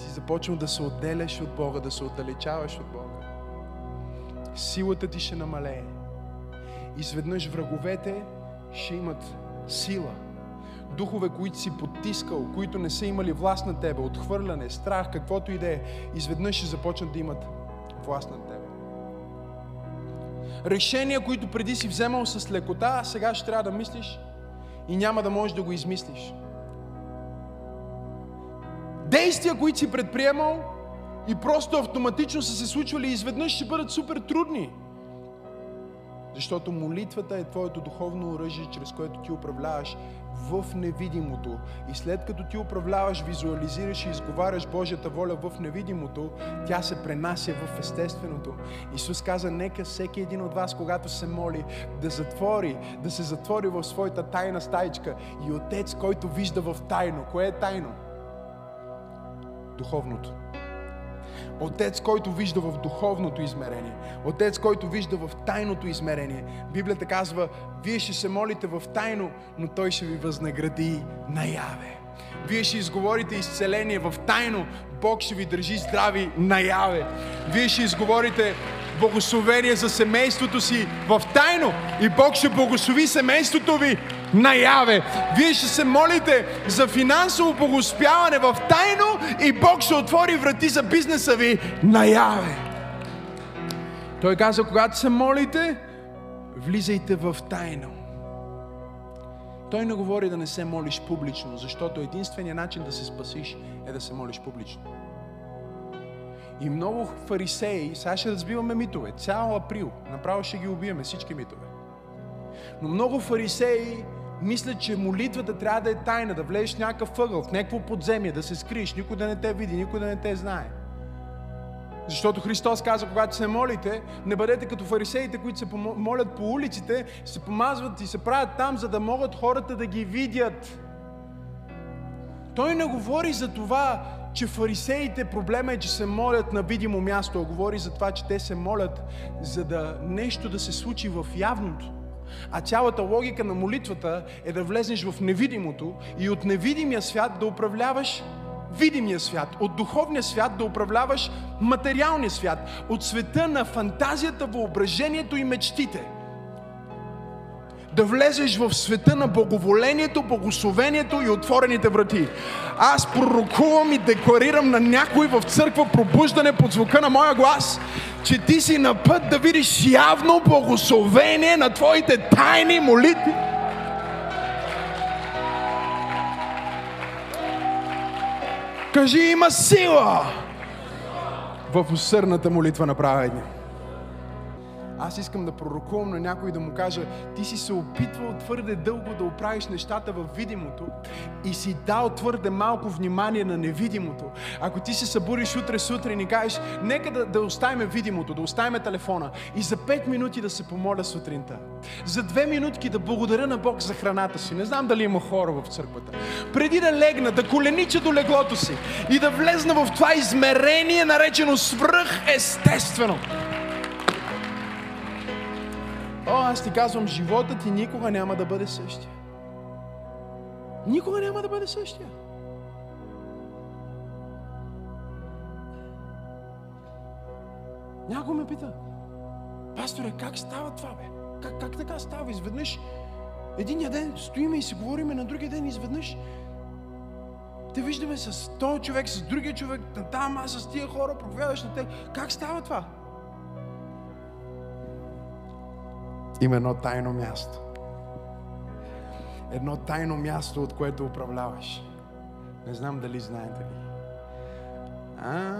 си започнал да се отделяш от Бога, да се отдалечаваш от Бога, силата ти ще намалее. Изведнъж враговете ще имат сила. Духове, които си потискал, които не са имали власт на тебе, отхвърляне, страх, каквото и да е, изведнъж ще започнат да имат власт над тебе. Решения, които преди си вземал с лекота, сега ще трябва да мислиш и няма да можеш да го измислиш действия, които си предприемал, и просто автоматично са се случвали и изведнъж ще бъдат супер трудни. Защото молитвата е твоето духовно оръжие, чрез което ти управляваш в невидимото. И след като ти управляваш, визуализираш и изговаряш Божията воля в невидимото, тя се пренася в естественото. Исус каза, нека всеки един от вас, когато се моли, да затвори, да се затвори в своята тайна стаичка. И Отец, който вижда в тайно. Кое е тайно? Духовното. Отец, който вижда в духовното измерение. Отец, който вижда в тайното измерение. Библията казва, вие ще се молите в тайно, но Той ще ви възнагради наяве. Вие ще изговорите изцеление в тайно, Бог ще ви държи здрави наяве. Вие ще изговорите благословение за семейството си в тайно и Бог ще благослови семейството ви наяве. Вие ще се молите за финансово благоспяване в тайно и Бог ще отвори врати за бизнеса ви наяве. Той каза, когато се молите, влизайте в тайно. Той не говори да не се молиш публично, защото единственият начин да се спасиш е да се молиш публично. И много фарисеи, сега ще разбиваме митове, цял април, направо ще ги убиеме всички митове. Но много фарисеи мислят, че молитвата трябва да е тайна, да влезеш в някакъв ъгъл, в някакво подземие, да се скриеш, никой да не те види, никой да не те знае. Защото Христос каза, когато се молите, не бъдете като фарисеите, които се молят по улиците, се помазват и се правят там, за да могат хората да ги видят. Той не говори за това, че фарисеите проблема е, че се молят на видимо място, а говори за това, че те се молят, за да нещо да се случи в явното. А цялата логика на молитвата е да влезнеш в невидимото и от невидимия свят да управляваш видимия свят, от духовния свят да управляваш материалния свят, от света на фантазията, въображението и мечтите – да влезеш в света на благоволението, благословението и отворените врати. Аз пророкувам и декларирам на някой в църква пробуждане под звука на моя глас, че ти си на път да видиш явно благословение на твоите тайни молитви. Кажи, има сила в усърната молитва на праведния. Аз искам да пророкувам на някой да му кажа, ти си се опитвал твърде дълго да оправиш нещата в видимото и си дал твърде малко внимание на невидимото. Ако ти се събудиш утре сутрин и кажеш, нека да, да оставим видимото, да оставим телефона и за 5 минути да се помоля сутринта. За две минутки да благодаря на Бог за храната си. Не знам дали има хора в църквата. Преди да легна, да коленича до леглото си и да влезна в това измерение, наречено свръх естествено. О, аз ти казвам, живота ти никога няма да бъде същия. Никога няма да бъде същия. Някой ме пита, пасторе, как става това, бе? Как, как така става? Изведнъж един ден стоиме и си говориме, на другия ден изведнъж те виждаме с този човек, с другия човек, там аз с тия хора проповядаш на те. Как става това? Има едно тайно място. Едно тайно място, от което управляваш. Не знам дали знаете ли. А,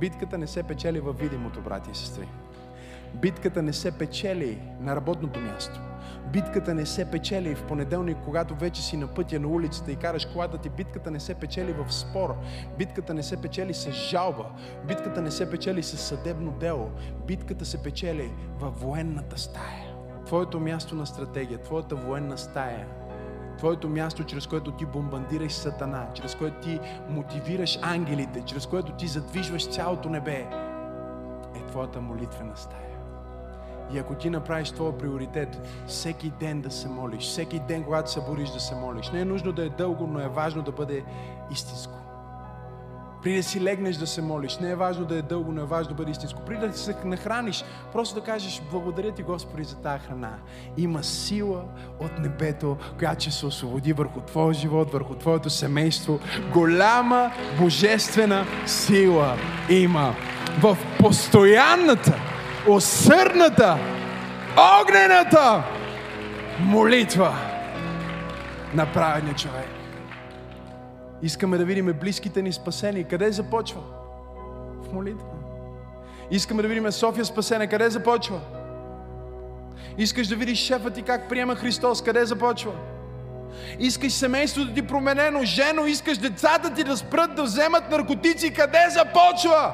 битката не се печели във видимото, брати и сестри. Битката не се печели на работното място. Битката не се печели в понеделник, когато вече си на пътя на улицата и караш колата ти. Битката не се печели в спор. Битката не се печели с жалба. Битката не се печели с съдебно дело. Битката се печели във военната стая. Твоето място на стратегия, твоята военна стая Твоето място, чрез което ти бомбандираш Сатана, чрез което ти мотивираш ангелите, чрез което ти задвижваш цялото небе, е твоята молитвена стая. И ако ти направиш твоя приоритет, всеки ден да се молиш, всеки ден, когато се бориш да се молиш, не е нужно да е дълго, но е важно да бъде истинско. При да си легнеш да се молиш, не е важно да е дълго, но е важно да бъде истинско. При да се нахраниш, просто да кажеш, благодаря ти Господи за тази храна. Има сила от небето, която ще се освободи върху твоя живот, върху твоето семейство. Голяма божествена сила има в постоянната усърдната, огнената молитва на праведния човек. Искаме да видим близките ни спасени. Къде започва? В молитва. Искаме да видим София спасена. Къде започва? Искаш да видиш шефа ти как приема Христос. Къде започва? Искаш семейството ти променено. Жено, искаш децата ти да спрат да вземат наркотици. Къде започва?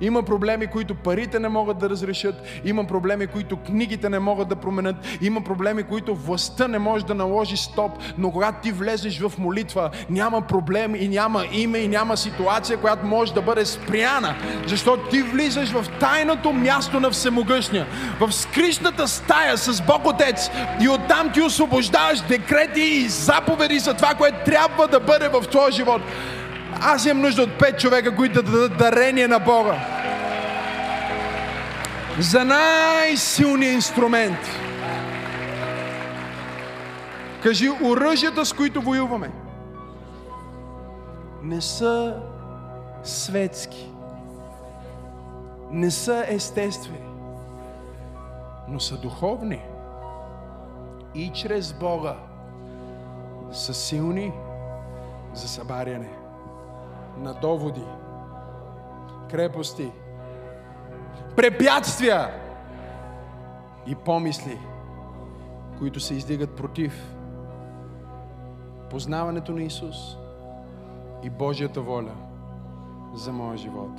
Има проблеми, които парите не могат да разрешат. Има проблеми, които книгите не могат да променят. Има проблеми, които властта не може да наложи стоп. Но когато ти влезеш в молитва, няма проблем и няма име и няма ситуация, която може да бъде спряна. Защото ти влизаш в тайното място на Всемогъщния. В скришната стая с Бог Отец. И оттам ти освобождаваш декрети и заповеди за това, което трябва да бъде в твоя живот. Аз имам нужда от пет човека, които да дадат дарение на Бога. За най-силния инструмент. Кажи оръжията, с които воюваме. Не са светски. Не са естествени. Но са духовни. И чрез Бога са силни за събаряне на доводи, крепости, препятствия и помисли, които се издигат против познаването на Исус и Божията воля за моя живот.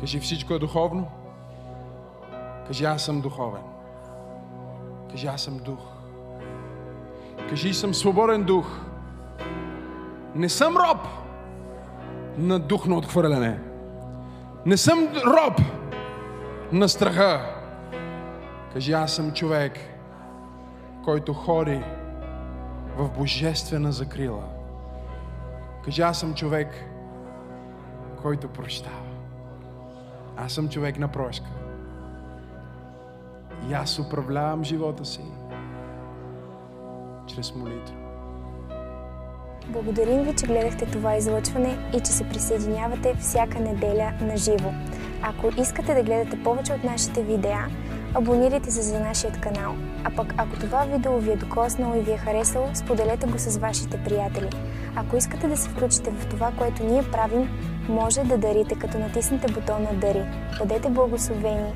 Кажи, всичко е духовно. Кажи, аз съм духовен. Кажи, аз съм дух. Кажи, съм свободен дух. Не съм роб на дух на отхвърляне. Не съм роб на страха. Кажи, аз съм човек, който ходи в божествена закрила. Кажи, аз съм човек, който прощава. Аз съм човек на прошка. И аз управлявам живота си чрез молитва. Благодарим ви, че гледахте това излъчване и че се присъединявате всяка неделя на живо. Ако искате да гледате повече от нашите видеа, абонирайте се за нашия канал. А пък ако това видео ви е докоснало и ви е харесало, споделете го с вашите приятели. Ако искате да се включите в това, което ние правим, може да дарите, като натиснете бутона Дари. Бъдете благословени